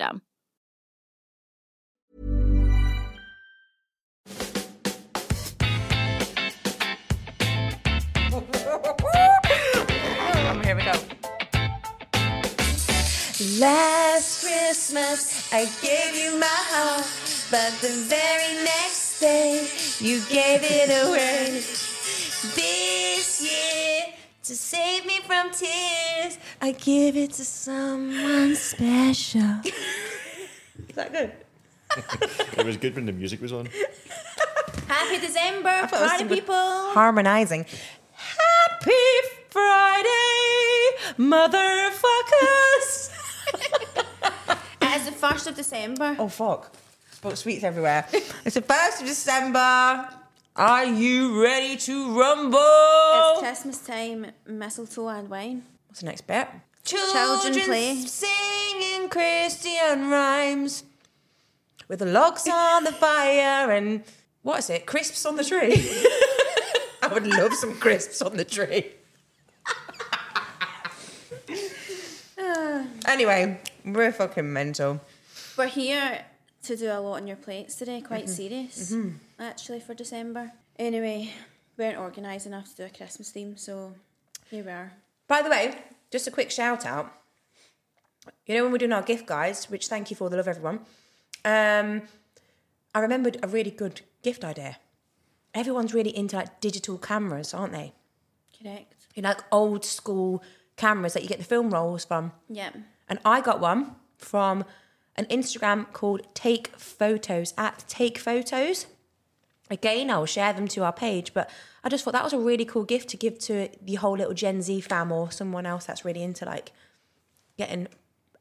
Here we go. Last Christmas, I gave you my heart, but the very next day, you gave it away. This year, to save me from tears, I give it to someone special. Is that good? It was good when the music was on. Happy December, thought it party people. Harmonizing. Happy Friday, motherfuckers. It's the first of December. oh fuck! Spoke sweets everywhere. it's the first of December. Are you ready to rumble? It's Christmas time, mistletoe and wine. What's the next bit? Children play. singing Christian rhymes with the logs on the fire and what is it? Crisps on the tree. I would love some crisps on the tree. anyway, we're fucking mental. We're here to do a lot on your plates today, quite serious, actually, for December. Anyway, we weren't organised enough to do a Christmas theme, so here we are. By the way, just a quick shout out. You know when we're doing our gift guides, which thank you for the love, everyone. Um, I remembered a really good gift idea. Everyone's really into like digital cameras, aren't they? Correct. You know, like old school cameras that you get the film rolls from. Yeah. And I got one from an Instagram called Take Photos at Take Photos. Again, I'll share them to our page, but I just thought that was a really cool gift to give to the whole little Gen Z fam or someone else that's really into like getting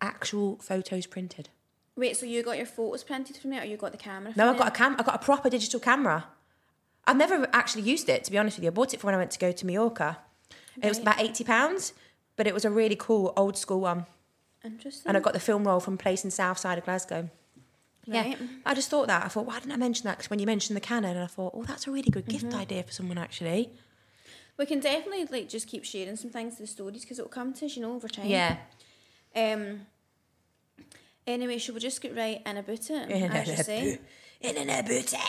actual photos printed. Wait, so you got your photos printed from it, or you got the camera? No, I got a it? cam. I got a proper digital camera. I've never actually used it to be honest with you. I bought it for when I went to go to Mallorca. It was about eighty pounds, but it was a really cool old school one. Interesting. And I got the film roll from place in South Side of Glasgow. Yeah, I just thought that. I thought, why didn't I mention that? Because when you mentioned the Canon, and I thought, oh, that's a really good gift Mm-hmm. idea for someone actually. We can definitely like just keep sharing some things to the stories because it'll come to us, you know, over time. Yeah. Um. Anyway, should we just get right in about it? as you say? In an boutique.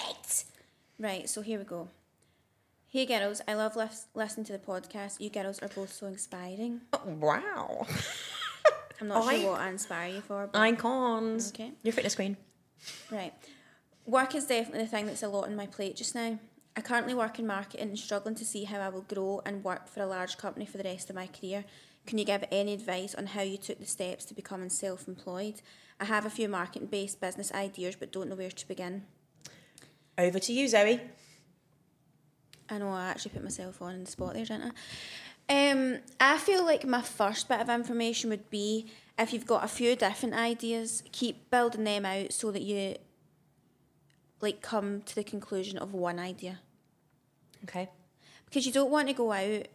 Right, so here we go. Hey girls, I love lis- listening to the podcast. You girls are both so inspiring. Oh, wow. I'm not I- sure what I inspire you for, but Icons. Okay. Your fitness queen. right. Work is definitely the thing that's a lot on my plate just now. I currently work in marketing and struggling to see how I will grow and work for a large company for the rest of my career. Can you give any advice on how you took the steps to becoming self employed? I have a few marketing based business ideas but don't know where to begin. Over to you, Zoe. I know I actually put myself on in the spot there, didn't I? Um, I feel like my first bit of information would be if you've got a few different ideas, keep building them out so that you like come to the conclusion of one idea Okay. because you don't want to go out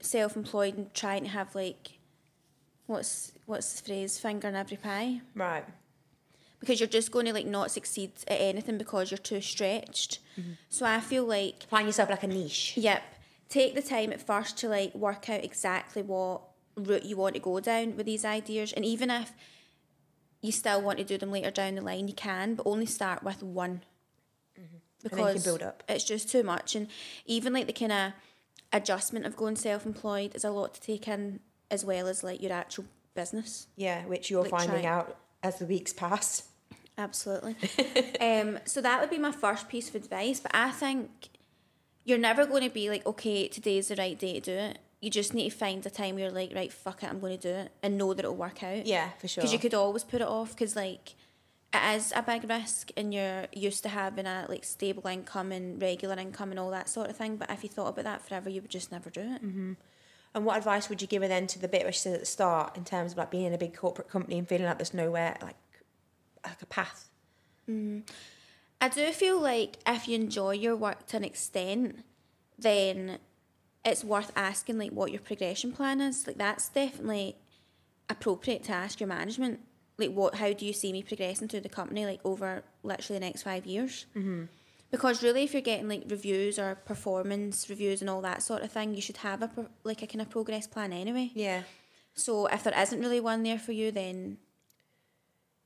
self-employed and trying to have like what's what's the phrase finger in every pie Right. because you're just going to like not succeed at anything because you're too stretched so i feel like Find yourself like a niche. Yep. Take the time at first to like work out exactly what route you want to go down with these ideas. And even if you still want to do them later down the line, you can, but only start with one. you Because build up. it's just too much. And even like the kind of adjustment of going self employed is a lot to take in as well as like your actual business. Yeah, which you're Like finding out as the weeks pass. Absolutely. um, so that would be my first piece of advice. But I think you're never going to be like, okay, today's the right day to do it. You just need to find a time you're like, right, fuck it, I'm going to do it, and know that it'll work out. Yeah, for sure. Because you could always put it off. Because like, it is a big risk, and you're used to having a like stable income and regular income and all that sort of thing. But if you thought about that forever, you would just never do it. Mm-hmm. And what advice would you give her then to the bit where she said at the start in terms of like being in a big corporate company and feeling like there's nowhere like like a path? Mm-hmm. I do feel like if you enjoy your work to an extent, then it's worth asking like what your progression plan is. Like that's definitely appropriate to ask your management. Like what how do you see me progressing through the company like over literally the next five years? Mm-hmm. Because really, if you're getting like reviews or performance reviews and all that sort of thing, you should have a pro- like a kind of progress plan anyway. Yeah. So if there isn't really one there for you, then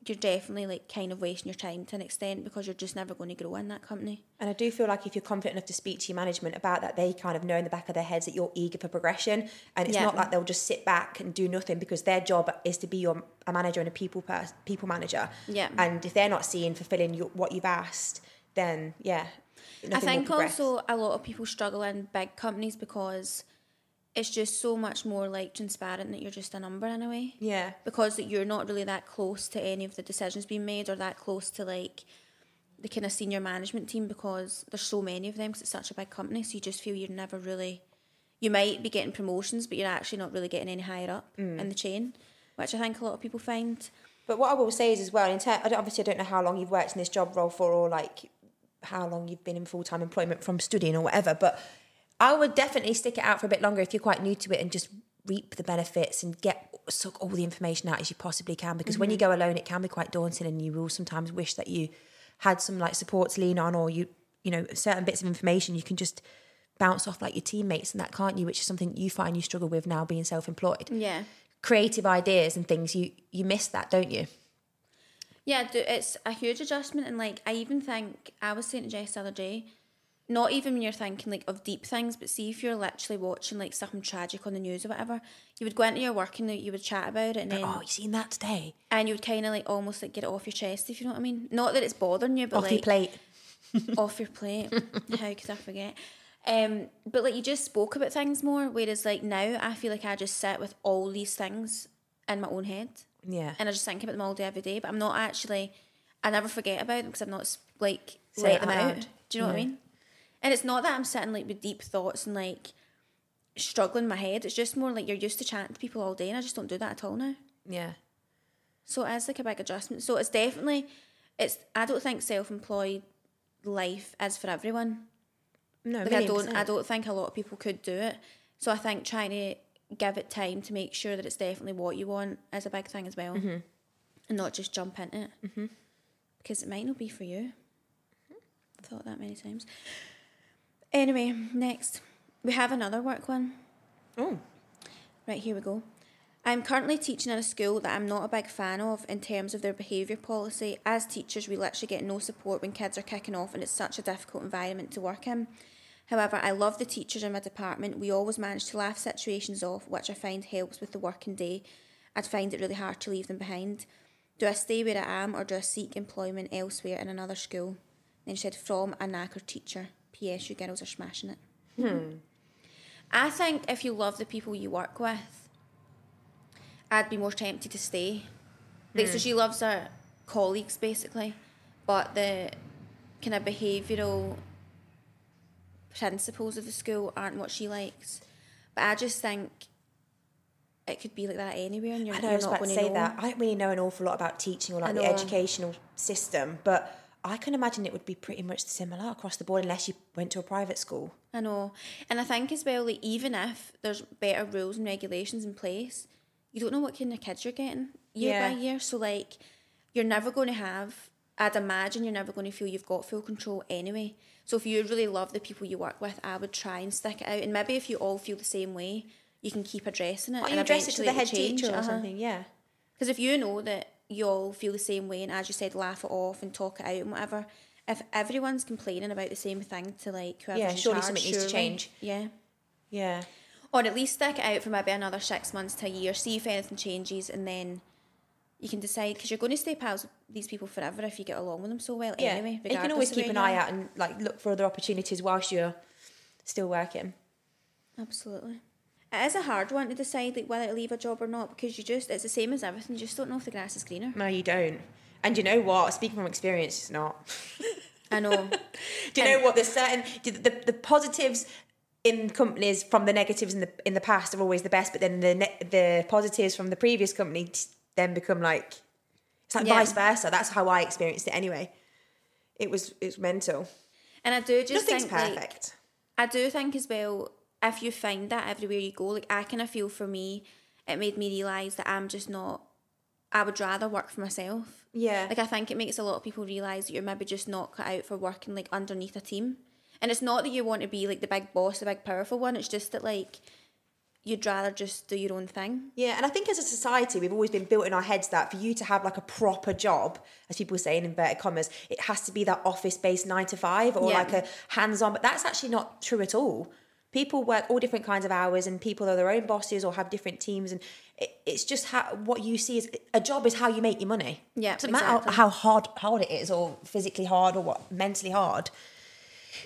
you're definitely like kind of wasting your time to an extent because you're just never going to grow in that company. And I do feel like if you're confident enough to speak to your management about that, they kind of know in the back of their heads that you're eager for progression. And it's Yeah. not like they'll just sit back and do nothing because their job is to be your a manager and a people pers- people manager. Yeah. And if they're not seeing fulfilling your, what you've asked, then yeah. I think also a lot of people struggle in big companies because it's just so much more like transparent that you're just a number in a way. Yeah. Because that you're not really that close to any of the decisions being made or that close to like the kind of senior management team because there's so many of them because it's such a big company. So you just feel you're never really. You might be getting promotions, but you're actually not really getting any higher up Mm. in the chain, which I think a lot of people find. But what I will say is as well, in ter- I don't, obviously I don't know how long you've worked in this job role for, or like how long you've been in full time employment from studying or whatever. But I would definitely stick it out for a bit longer if you're quite new to it and just reap the benefits and get suck all the information out as you possibly can. Because when you mm-hmm. go alone, it can be quite daunting, and you will sometimes wish that you had some like support to lean on, or you you know certain bits of information you can just bounce off like your teammates and that can't you which is something you find you struggle with now being self-employed Yeah. creative ideas and things you you miss that don't you Yeah, it's a huge adjustment, and like I even think I was saying to Jess the other day, not even when you're thinking like of deep things, but see if you're literally watching like something tragic on the news or whatever, you would go into your work and like, you would chat about it, and then oh you seen that today and you would kind of like almost like get it off your chest, if you know what I mean. Not that it's bothering you, but off like your plate off your plate. How could I forget? Um, but like you just spoke about things more, whereas like now I feel like I just sit with all these things in my own head yeah and I just think about them all day, every day. But I'm not actually, I never forget about them because I'm not like Say let them out out. Do you know what I mean? And it's not that I'm sitting like with deep thoughts and like struggling in my head. It's just more like you're used to chatting to people all day, and I just don't do that at all now. yeah So it is like a big adjustment. So it's definitely, it's. I don't think self-employed life is for everyone. no Like I don't, I don't think a lot of people could do it. So I think trying to give it time to make sure that it's definitely what you want is a big thing as well, Mm-hmm. and not just jump into it Mhm. because it might not be for you. I've thought that many times. Anyway, next we have another work one. oh Right, here we go. I'm currently teaching in a school that I'm not a big fan of in terms of their behaviour policy. As teachers, we literally get no support when kids are kicking off, and it's such a difficult environment to work in. However, I love the teachers in my department. We always manage to laugh situations off, which I find helps with the working day. I'd find it really hard to leave them behind. Do I stay where I am or do I seek employment elsewhere in another school? Then she said, from a knackered teacher. P.S. You girls are smashing it. Hmm. I think if you love the people you work with, I'd be more tempted to stay. Like, so hmm. she loves her colleagues basically, but the kind of behavioural principles of the school aren't what she likes. But I just think it could be like that anywhere, and you're, I know you're was not about to say know. that I don't really know an awful lot about teaching or like the educational system but I can imagine it would be pretty much similar across the board unless you went to a private school. I know. And I think as well, like even if there's better rules and regulations in place, you don't know what kind of kids you're getting year Yeah. by year. So like you're never going to have I'd imagine you're never going to feel you've got full control anyway. So if you really love the people you work with, I would try and stick it out. And maybe if you all feel the same way, you can keep addressing it. And you address it to the head teacher or Uh-huh. something? Yeah. Because if you know that you all feel the same way, and as you said, laugh it off and talk it out and whatever, if everyone's complaining about the same thing to like whoever's Yeah, surely charge, something needs to change. Yeah. Yeah. Or at least stick it out for maybe another six months to a year, see if anything changes, and then you can decide because you're going to stay pals with these people forever if you get along with them so well Yeah. anyway. You can always keep an eye out and like look for other opportunities whilst you're still working. Absolutely. It is a hard one to decide like whether to leave a job or not because you just it's the same as everything. You just don't know if the grass is greener. No, you don't. And you know what? Speaking from experience, it's not. I know. Do you know what? There's certain the, the, the positives in companies from the negatives in the in the past are always the best, but then the ne- the positives from the previous company t- then become like it's like Yeah. vice versa. That's how I experienced it anyway. It was it's mental. and I do just Nothing's think like, perfect. I do think as well, if you find that everywhere you go, like I kind of feel for me, it made me realise that I'm just not. I would rather work for myself. Yeah. Like I think it makes a lot of people realise that you're maybe just not cut out for working like underneath a team. And it's not that you want to be like the big boss, the big powerful one. It's just that like you'd rather just do your own thing. Yeah, and I think as a society, we've always been built in our heads that for you to have like a proper job, as people say in inverted commas, it has to be that office based nine to five or Yeah. like a hands on. But that's actually not true at all. People work all different kinds of hours, and people are their own bosses or have different teams. And it, it's just how what you see is a job is how you make your money. Yeah, doesn't matter exactly. how hard hard it is, or physically hard, or what mentally hard.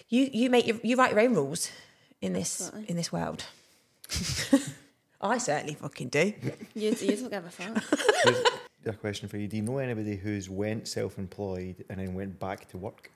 You you make your, you write your own rules in this Absolutely. in this world. I certainly fucking do. You, you don't give a fuck. A question for you. Do you know anybody who's went self-employed and then went back to work?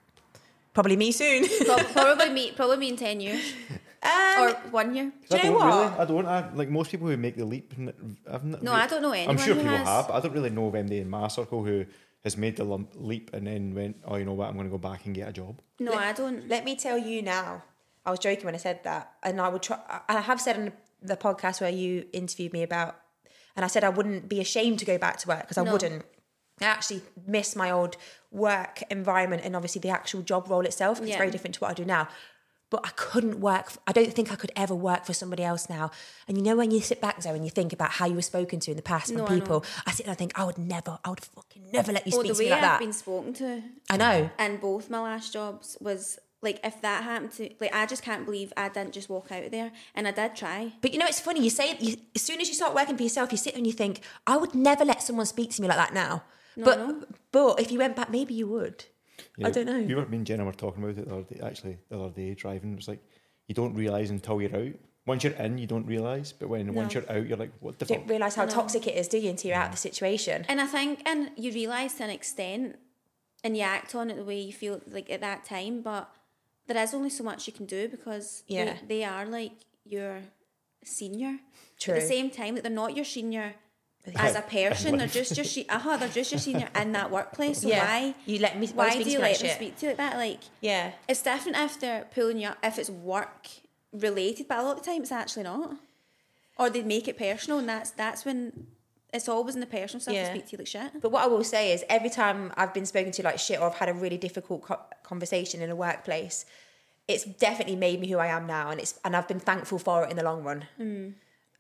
Probably me soon. Prob- probably me. Probably me in ten years Um, or one year. Do you I know don't really. what? I don't. I, like most people who make the leap. n- I've not, No, I don't know anyone. I'm sure who people has. have. But I don't really know of anybody in my circle who has made the lump, leap and then went, oh, you know what? I'm going to go back and get a job. No, I don't. Let me tell you now. I was joking when I said that, and I would try. I have said on the podcast where you interviewed me about, and I said I wouldn't be ashamed to go back to work because I No. wouldn't. I actually miss my old work environment and obviously the actual job role itself. 'cause It's very different to what I do now. But I couldn't work. I don't think I could ever work for somebody else now. And you know when you sit back there and you think about how you were spoken to in the past No, from I people, I, sit there and I think I would never, I would fucking never let you Oh, speak to me way like I've that. been spoken to I know. And both my last jobs was like if that happened to like I just can't believe I didn't just walk out of there and I did try. But you know, it's funny. You say you, as soon as you start working for yourself, you sit and you think, I would never let someone speak to me like that now. but no. but if you went back, maybe you would. You I don't know. We were, me and Jenna were talking about it the other day, actually, the other day driving. It was like, you don't realise until you're out. Once you're in, you don't realise. But when once you're out, you're like, what the You don't realise how toxic it is, do you, until you're out of the situation? And I think and you realise to an extent and you act on it the way you feel like at that time, but there is only so much you can do because Yeah. they, they are like your senior. True. At the same time, like they're not your senior as a person. They're just your se- uh-huh, they're just your senior in that workplace. So Yeah. why You let me- why why do you let them shit? speak to you like that? Like Yeah. it's different if they're pulling you up if it's work related, but a lot of the time it's actually not. Or they make it personal and that's that's when it's always in the personal stuff Yeah. to speak to you like shit. But what I will say is, every time I've been spoken to like shit, or I've had a really difficult co- conversation in a workplace, it's definitely made me who I am now, and it's and I've been thankful for it in the long run. Hmm.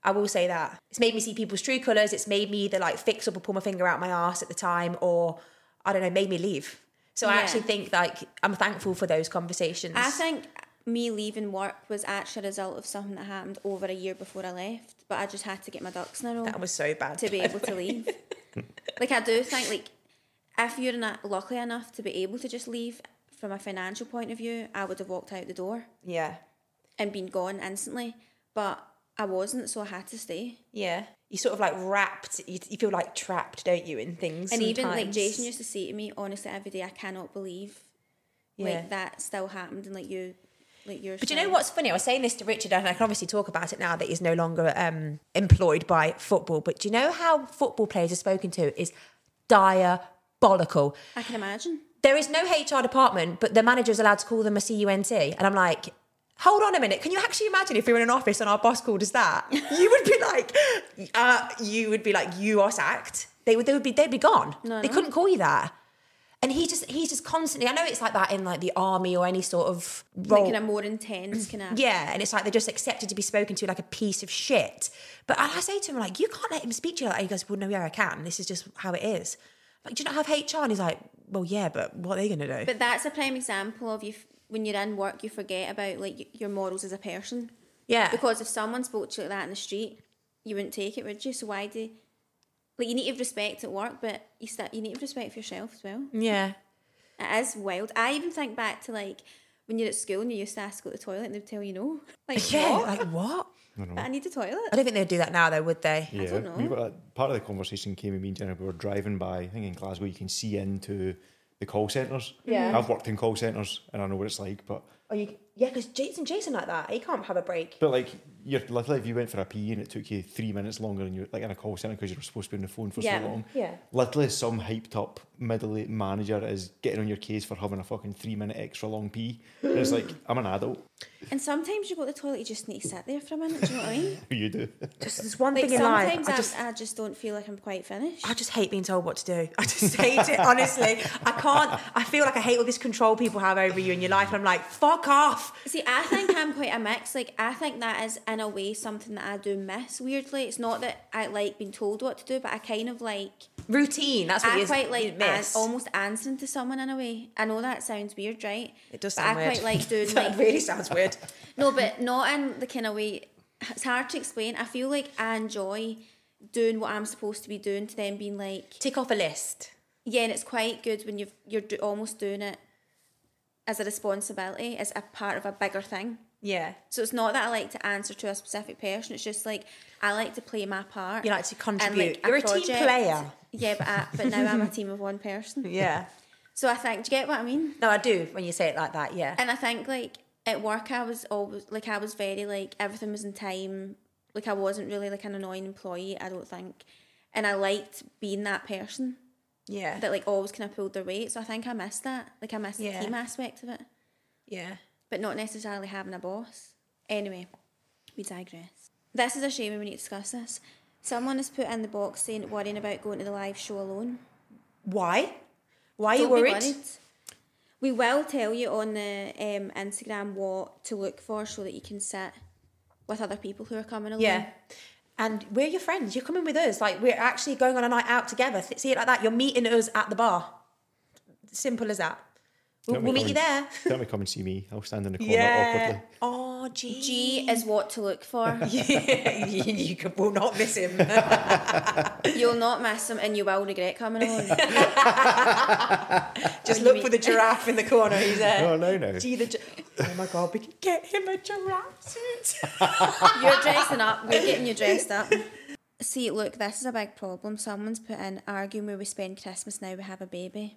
I will say that it's made me see people's true colours. It's made me either like fix up or pull my finger out my ass at the time, or I don't know, made me leave. So I actually think like I'm thankful for those conversations. I think me leaving work was actually a result of something that happened over a year before I left, but I just had to get my ducks in a row that was so bad to be able to leave. like I do think like if you're not lucky enough to be able to just leave from a financial point of view, I would have walked out the door Yeah, and been gone instantly. But I wasn't, so I had to stay. yeah. You sort of like wrapped. You, you feel like trapped, don't you, in things? And even like. Jason used to say to me, honestly, every day, I cannot believe Yeah. like that still happened and like you, like yours. But you know what's funny? I was saying this to Richard, and I can obviously talk about it now that he's no longer um, employed by football. But do you know how football players are spoken to is diabolical? I can imagine. there is no HR department, but the manager is allowed to call them a CUNT. And I'm like, hold on a minute. Can you actually imagine if we were in an office and our boss called us that? You would be like, uh, you would be like, you are sacked. They would, they would be, they'd be gone. No, they no. couldn't call you that. And he just, he's just constantly. I know it's like that in like the army or any sort of role. Like in a more intense kind of. Yeah, and it's like they're just accepted to be spoken to like a piece of shit. But I say to him, like, you can't let him speak to you like that. He goes, well, no, yeah, I can. This is just how it is. Like, do you not have HR? And he's like, well, yeah, but what are they going to do? But that's a prime example of you. F- When you're in work, you forget about like your morals as a person. yeah. Because if someone spoke to you like that in the street, you wouldn't take it, would you? So why do? Like you need to have respect at work, but you st- you need to have respect for yourself as well. yeah. It is wild. I even think back to like when you're at school and you used to ask to go to the toilet and they'd tell you no. Like Yeah, what? like what? But I need the toilet. I don't think they'd do that now, though, would they? Yeah, don't know. we were, part of the conversation came with me and Jenna. We were driving by, I think in Glasgow, you can see into the call centres. Yeah. I've worked in call centres and I know what it's like, but oh, you, yeah, because Jason, Jason like that. He can't have a break. but like you're literally if you went for a pee and it took you three minutes longer and you're like in a call centre because you were supposed to be on the phone for Yeah, so long. yeah. Literally some hyped up middle aged manager is getting on your case for having a fucking three minute extra long pee. And it's like, I'm an adult. And sometimes you go to the toilet, you just need to sit there for a minute. Do you know what I mean? Who you do? Just there's one Like thing in life. sometimes I I just, I just don't feel like I'm quite finished. I just hate being told what to do. I just hate it, honestly. I can't. I feel like I hate all this control people have over you in your life. And I'm like, fuck off. See, I think I'm quite a mix. Like, I think that is, in a way, something that I do miss, weirdly. It's not that I like being told what to do, but I kind of like, Routine. That's what I you quite like an, almost answering to someone in a way. I know that sounds weird, right? It does I weird. quite like doing, that like, really sounds weird. no, but not in the kind of way, it's hard to explain. I feel like I enjoy doing what I'm supposed to be doing to them being like, take off a list. yeah, and it's quite good when you've, you're do, almost doing it as a responsibility, as a part of a bigger thing. Yeah. So it's not that I like to answer to a specific person. It's just like I like to play my part. You like to contribute. a You're a team player. Yeah, but I, but now I'm a team of one person. Yeah. So I think, do you get what I mean? No, I do when you say it like that. Yeah. And I think like at work, I was always like I was very like everything was in time. Like I wasn't really like an annoying employee. I don't think, and I liked being that person yeah. that like always kind of pulled their weight. So I think I missed that. Like I missed Yeah. the team aspect of it, yeah. But not necessarily having a boss. Anyway, we digress. This is a shame and we need to discuss this. Someone has put in the box saying worrying about going to the live show alone. Why? Why are you be worried? We will tell you on the um, Instagram what to look for so that you can sit with other people who are coming along. Yeah. And we're your friends. You're coming with us. Like we're actually going on a night out together. See it like that. You're meeting us at the bar. Simple as that. We'll, we'll meet come you and- there. Tell me come and see me. I'll stand in the corner awkwardly. Oh, gee. G is what to look for. Yeah, you, you will not miss him. You'll not miss him, and you will regret coming on. Just look for the giraffe in the corner. He's there. Oh, no, no. Gee, the gi- oh my god, we can get him a giraffe suit. You're dressing up. We're getting you dressed up. See, look, this is a big problem. Someone's put in arguing where we spend Christmas now we have a baby.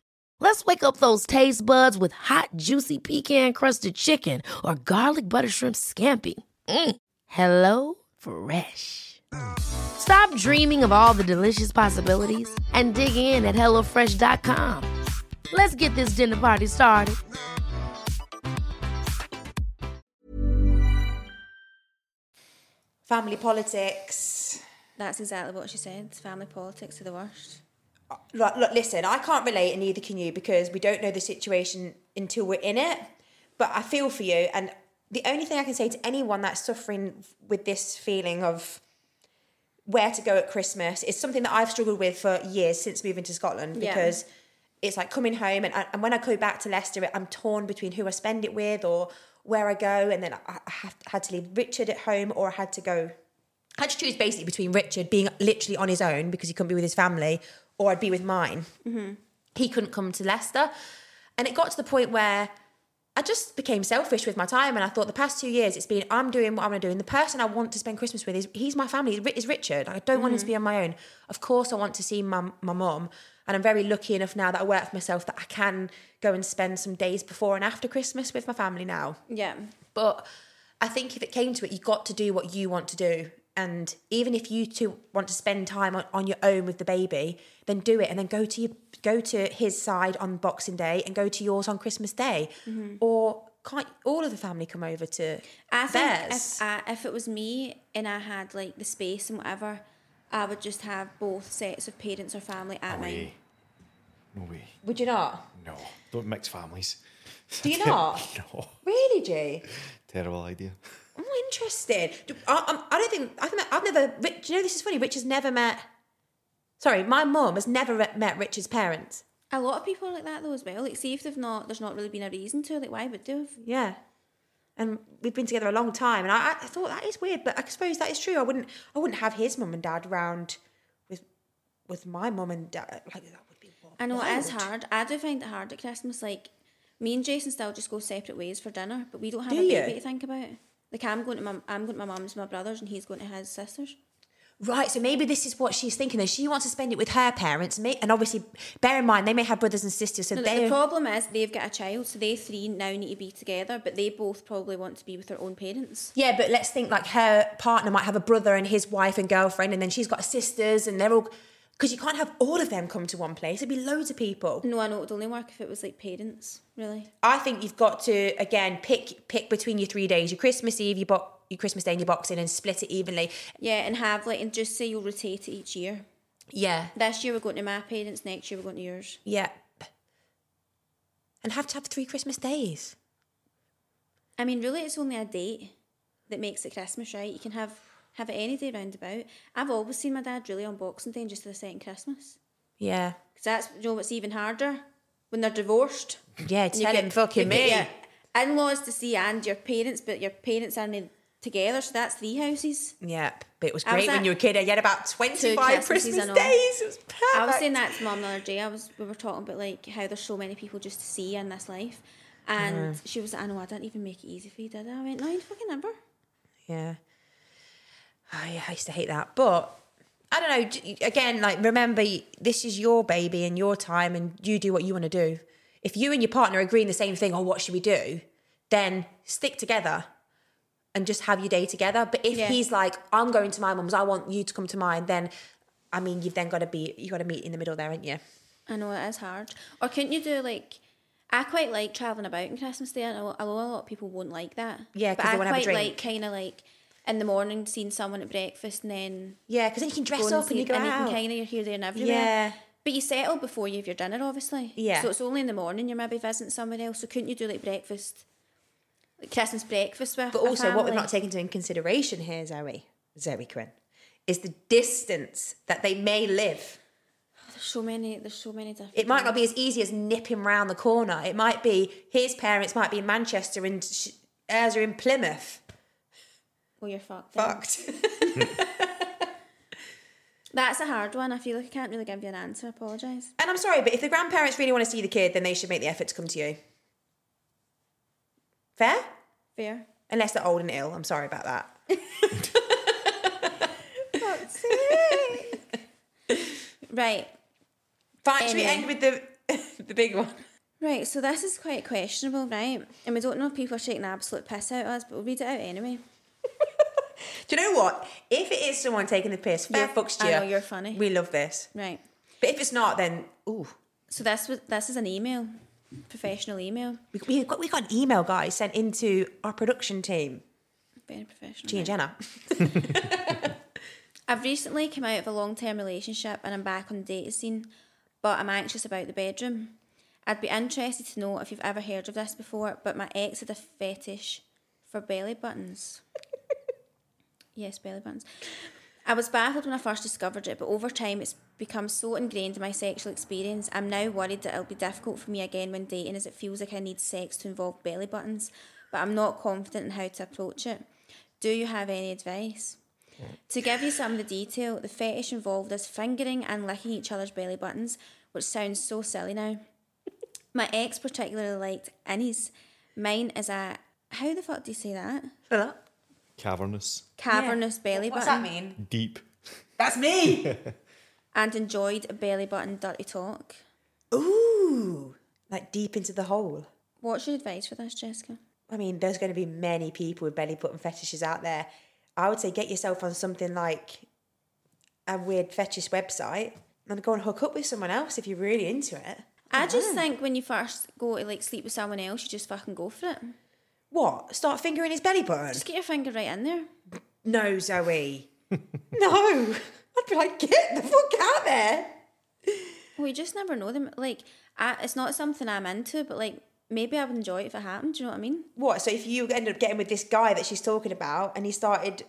Let's wake up those taste buds with hot, juicy pecan crusted chicken or garlic butter shrimp scampi. Mm. Hello Fresh. Stop dreaming of all the delicious possibilities and dig in at HelloFresh.com. Let's get this dinner party started. Family politics. That's exactly what she said. Family politics are the worst. Look, look, listen, I can't relate, and neither can you, because we don't know the situation until we're in it. But I feel for you, and the only thing I can say to anyone that's suffering with this feeling of where to go at Christmas is something that I've struggled with for years since moving to Scotland Yeah. because it's like coming home and, and when I go back to Leicester, I'm torn between who I spend it with or where I go. And then I, I have, had to leave Richard at home or I had to go. I had to choose basically between Richard being literally on his own because he couldn't be with his family or I'd be with mine. Mm-hmm. He couldn't come to Leicester. And it got to the point where I just became selfish with my time, and I thought the past two years it's been I'm doing what I'm going to do, and the person I want to spend Christmas with is he's my family, is Richard. I don't want him to mm-hmm. be on my own. Of course, I want to see my my mum, and I'm very lucky enough now that I work for myself that I can go and spend some days before and after Christmas with my family now. Yeah. But I think if it came to it, you got to do what you want to do. And even if you two want to spend time on, on your own with the baby, then do it and then go to your, go to his side on Boxing Day and go to yours on Christmas Day. Mm-hmm. Or can't all of the family come over to I think theirs? if, I, if it was me and I had like the space and whatever, I would just have both sets of parents or family at No mine. way. No way. Would you not? No. Don't mix families. Do you not? no. really, G? Terrible idea. Oh, interesting. Do- I, I'm- don't think I've met, I've never. Rich, do you know this is funny? Rich has never met. Sorry, my mum has never re- met Richard's parents. A lot of people are like that though as well. Like, see if they've not, there's not really been a reason to. Like, why would they have? Yeah. And we've been together a long time, and I, I thought that is weird, but I suppose that is true. I wouldn't, I wouldn't have his mum and dad round with, with my mum and dad. Like that would be. I know it is hard. I do find it hard at Christmas. Like, me and Jason still just go separate ways for dinner, but we don't have Do a baby you? to think about. Like, I'm going to my, I'm going to my mum's, my brother's, and he's going to his sister's. Right, so maybe this is what she's thinking. Is she wants to spend it with her parents, and obviously, bear in mind they may have brothers and sisters, so No, the problem is they've got a child, so they three now need to be together, but they both probably want to be with their own parents. Yeah, but let's think like her partner might have a brother and his wife and girlfriend, and then she's got sisters, and they're all. Because you can't have all of them come to one place. It'd be loads of people. No, I know it would only work if it was like parents, really. I think you've got to again pick pick between your three days: your Christmas Eve, your bo- your Christmas Day, and your Boxing, and split it evenly. Yeah, and have like, and just say you'll rotate it each year. Yeah, This year we're going to my parents, next year we're going to yours. yeah. And have to have three Christmas days. I mean, really, it's only a date that makes it Christmas, right? You can have have it any day round about. I've always seen my dad really on Boxing Day and just the second Christmas. Yeah, Because that's, you know, what's even harder? When they're divorced. yeah. Tell him fucking me. in-laws to see and your parents, but your parents aren't together, so that's three houses. Yeah, but it was I was great when you were a kid. You had about twenty five Christmases Christmas and days. It was perfect. I was saying that to mum the other day. I was we were talking about like how there's so many people just to see in this life, and uh-huh. she was like, "I know I didn't even make it easy for you, did I?" I went, "No, you fucking never." Yeah. Oh, I used to hate that. But I don't know. Again, like, remember, this is your baby and your time, and you do what you want to do. If you and your partner agree on the same thing, oh, what should we do? Then stick together and just have your day together. But if Yeah. he's like, I'm going to my mum's, I want you to come to mine, then, I mean, you've then got to be, you got to meet in the middle there, ain't you? I know it is hard. Or couldn't you do like? I quite like traveling about on Christmas Day. I know, I know a lot of people won't like that. Yeah, but they I wanna have a quite like kind of like in the morning seeing someone at breakfast and then Yeah, because then you can dress up and you go and you out. can kind of you're here there and everywhere. Yeah. But you settle before you have your dinner, obviously. Yeah. So it's only in the morning you're maybe visiting somewhere else. So couldn't you do like breakfast, like Christmas breakfast with? But also, what we're not taking into consideration here, Zoe, Zoe Quinn, is the distance that they may live. Oh, there's so many. There's so many different. It might not be as easy as nipping round the corner. It might be his parents might be in Manchester and hers are in Plymouth. Oh, you're fucked. then. Fucked. That's a hard one. I feel like I can't really give you an answer. I apologise. and I'm sorry, but if the grandparents really want to see the kid, then they should make the effort to come to you. Fair? Fair. Unless they're old and ill. I'm sorry about that. Right. Fine. Should we Anyway. end with the the big one? Right, so this is quite questionable, right? And we don't know if people are taking absolute piss out of us, but we'll read it out anyway. Do you know what? If it is someone taking the piss, fair Yeah, fucks to I you. know, you're funny. We love this. Right. But if it's not, then ooh, So this was this is an email, professional email. we, we got we got an email, guys, sent into our production team, Very professional. G and. Jenna. I've recently come out of a long term relationship and I'm back on the dating scene, but I'm anxious about the bedroom. I'd be interested to know if you've ever heard of this before, but my ex had a fetish for belly buttons. Yes, belly buttons. I was baffled when I first discovered it, but over time it's become so ingrained in my sexual experience. I'm now worried that it'll be difficult for me again when dating, as it feels like I need sex to involve belly buttons, but I'm not confident in how to approach it. Do you have any advice? To give you some of the detail, the fetish involved is fingering and licking each other's belly buttons, which sounds so silly now. My ex particularly liked innies. Mine is a how the fuck do you say that? Fill. Cavernous, Cavernous belly What's button. that mean? deep. That's me. And enjoyed a belly button dirty talk. Ooh, like deep into the hole. What's your advice for this, Jessica? I mean, there's going to be many people with belly button fetishes out there. I would say get yourself on something like a weird fetish website and go and hook up with someone else if you're really into it. I just think when you first go to like sleep with someone else, you just fucking go for it. What? Start fingering his belly button? Just get your finger right in there. No, Zoe. no. I'd be like, get the fuck out there. You just never know them. Like, I, it's not something I'm into, but like maybe I would enjoy it if it happened. Do you know what I mean? What? So if you ended up getting with this guy that she's talking about and he started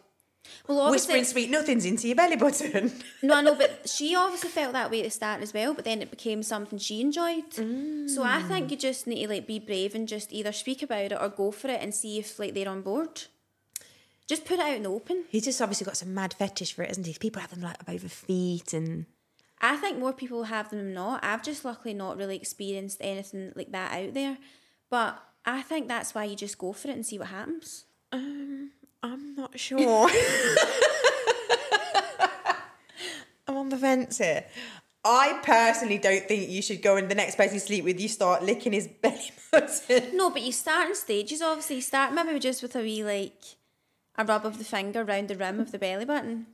Well, whispering sweet nothings into your belly button. no, I know, but she obviously felt that way at the start as well. But then it became something she enjoyed. So I mm. think you just need to like be brave and just either speak about it or go for it and see if like they're on board. Just put it out in the open. He's just obviously got some mad fetish for it, isn't he? People have them like above the feet and I think more people have them than not. I've just luckily not really experienced anything like that out there. But I think that's why you just go for it and see what happens. I'm not sure. I'm on the fence here. I personally don't think you should go and the next person you sleep with, you start licking his belly button. No, but you start in stages, obviously. You start maybe just with a wee, like, a rub of the finger round the rim of the belly button.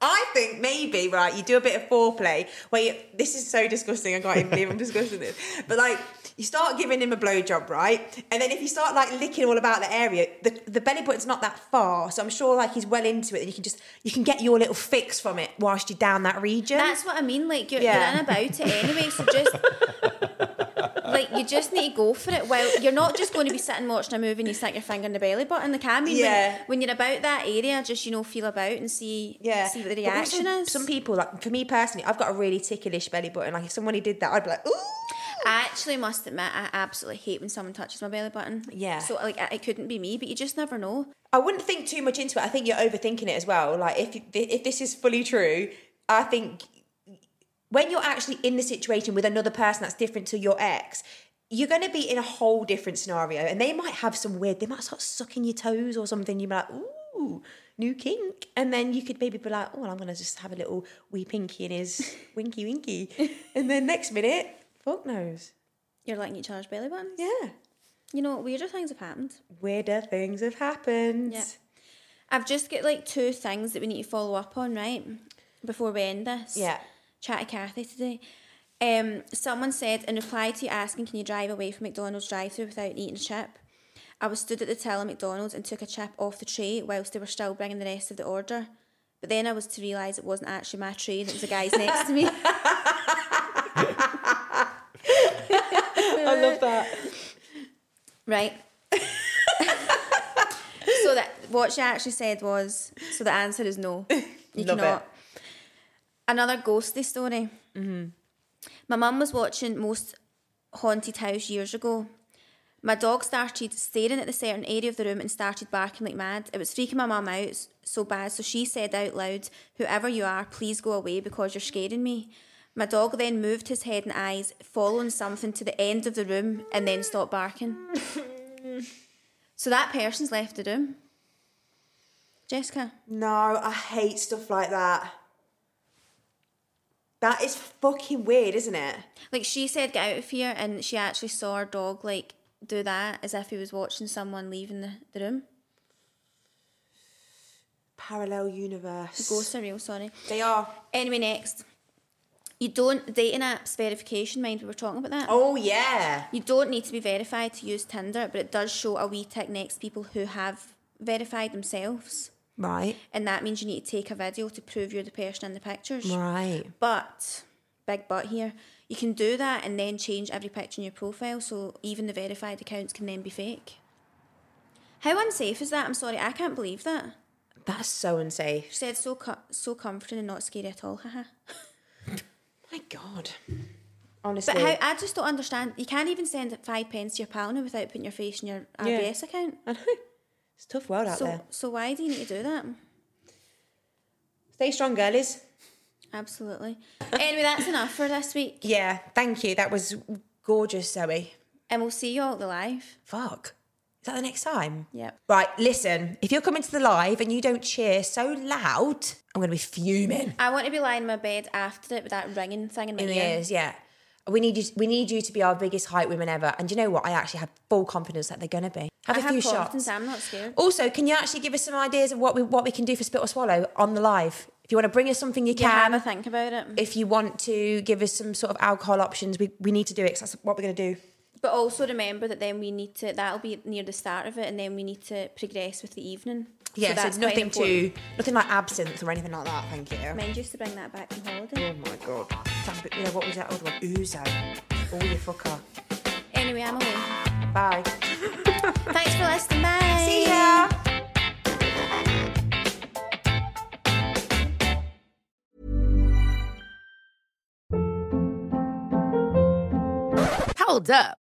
I think maybe, right, you do a bit of foreplay where you, this is so disgusting, I can't even believe I'm discussing this. But like, you start giving him a blowjob, right? And then if you start like licking all about the area, the, the belly button's not that far. So I'm sure like he's well into it and you can just, you can get your little fix from it whilst you're down that region. That's what I mean. Like, you're, Yeah. you're in about it anyway. So just, like, you just need to go for it. Well, you're not just going to be sitting watching a movie and you stick your finger in the belly button. I mean, Yeah. when, when you're about that area, just, you know, feel about and see, Yeah. see what the also reaction is. Some people, like for me personally, I've got a really ticklish belly button. Like if somebody did that, I'd be like, ooh. I actually must admit, I absolutely hate when someone touches my belly button. Yeah. So, like, it couldn't be me, but you just never know. I wouldn't think too much into it. I think you're overthinking it as well. Like if if this is fully true, I think when you're actually in the situation with another person that's different to your ex, you're going to be in a whole different scenario, and they might have some weird. They might start sucking your toes or something. You're like, ooh, new kink, and then you could maybe be like, oh, well, I'm going to just have a little wee pinky in his winky winky, and then next minute, fuck knows. You're licking each other's belly buttons. Yeah, You know, weirder things have happened. weirder things have happened. Yeah. I've just got like two things that we need to follow up on, right? Before we end this. Yeah. Chat to Kathy today. Um, someone said in reply to you asking, can you drive away from McDonald's drive-through without eating a chip? I was stood at the till at McDonald's and took a chip off the tray whilst they were still bringing the rest of the order. But then I was to realise it wasn't actually my tray it was the guy's next to me. I love that. Right. so that what she actually said was so the answer is no. You Love cannot. Another ghostly story. Mm-hmm. My mum was watching Most Haunted House years ago. My dog started staring at the certain area of the room and started barking like mad. It was freaking my mum out so bad, so she said out loud, Whoever you are, please go away because you're scaring me. My dog then moved his head and eyes, following something to the end of the room, and then stopped barking. so that person's left the room. Jessica, No, I hate stuff like that. That is fucking weird, isn't it? like she said, get out of here, and she actually saw her dog like do that as if he was watching someone leaving the, the room. Parallel universe. Ghosts are real, sorry. They are. Anyway, next. You don't dating apps verification, mind we were talking about that. Oh yeah. You don't need to be verified to use Tinder, but it does show a wee tick next to people who have verified themselves. Right. And that means you need to take a video to prove you're the person in the pictures. Right. But, big but here, you can do that and then change every picture in your profile so even the verified accounts can then be fake. How unsafe is that? I'm sorry, I can't believe that. That's so unsafe. She said so co- so comforting and not scary at all. Haha. My God. Honestly. But how I just don't understand. You can't even send five pence to your pal now without putting your face in your Yeah. Account. I know. It's a tough world out So there. so why do you need to do that? Stay strong, girlies. Absolutely. anyway, that's enough for this week, Yeah, thank you. That was gorgeous, Zoe. and we'll see you all at the live. Fuck. Is that the next time? Yep. Right, listen. If you're coming to the live and you don't cheer so loud, I'm going to be fuming. I want to be lying in my bed after it with that ringing thing in my In ears, yeah. We need you. We need you to be our biggest hype women ever. And you know what? I actually have full confidence that they're going to be. Have I a few have confidence. shots. I'm not scared. Also, can you actually give us some ideas of what we what we can do for Spit or Swallow on the live? If you want to bring us something, you Yeah, can. have a think about it. if you want to give us some sort of alcohol options, we, we need to do it that's what we're going to do. But also remember that then we need to. That'll be near the start of it, and then we need to progress with the evening. Yeah, so, that's it's nothing important. too, nothing like absinthe or anything like that. Thank you. Mind used to bring that back from holiday. Oh my god. That bit- yeah, what was that other one? Ouzo. Oh, you fucker. Anyway, I'm away. Bye. Thanks for listening. Bye. See ya. Hold up.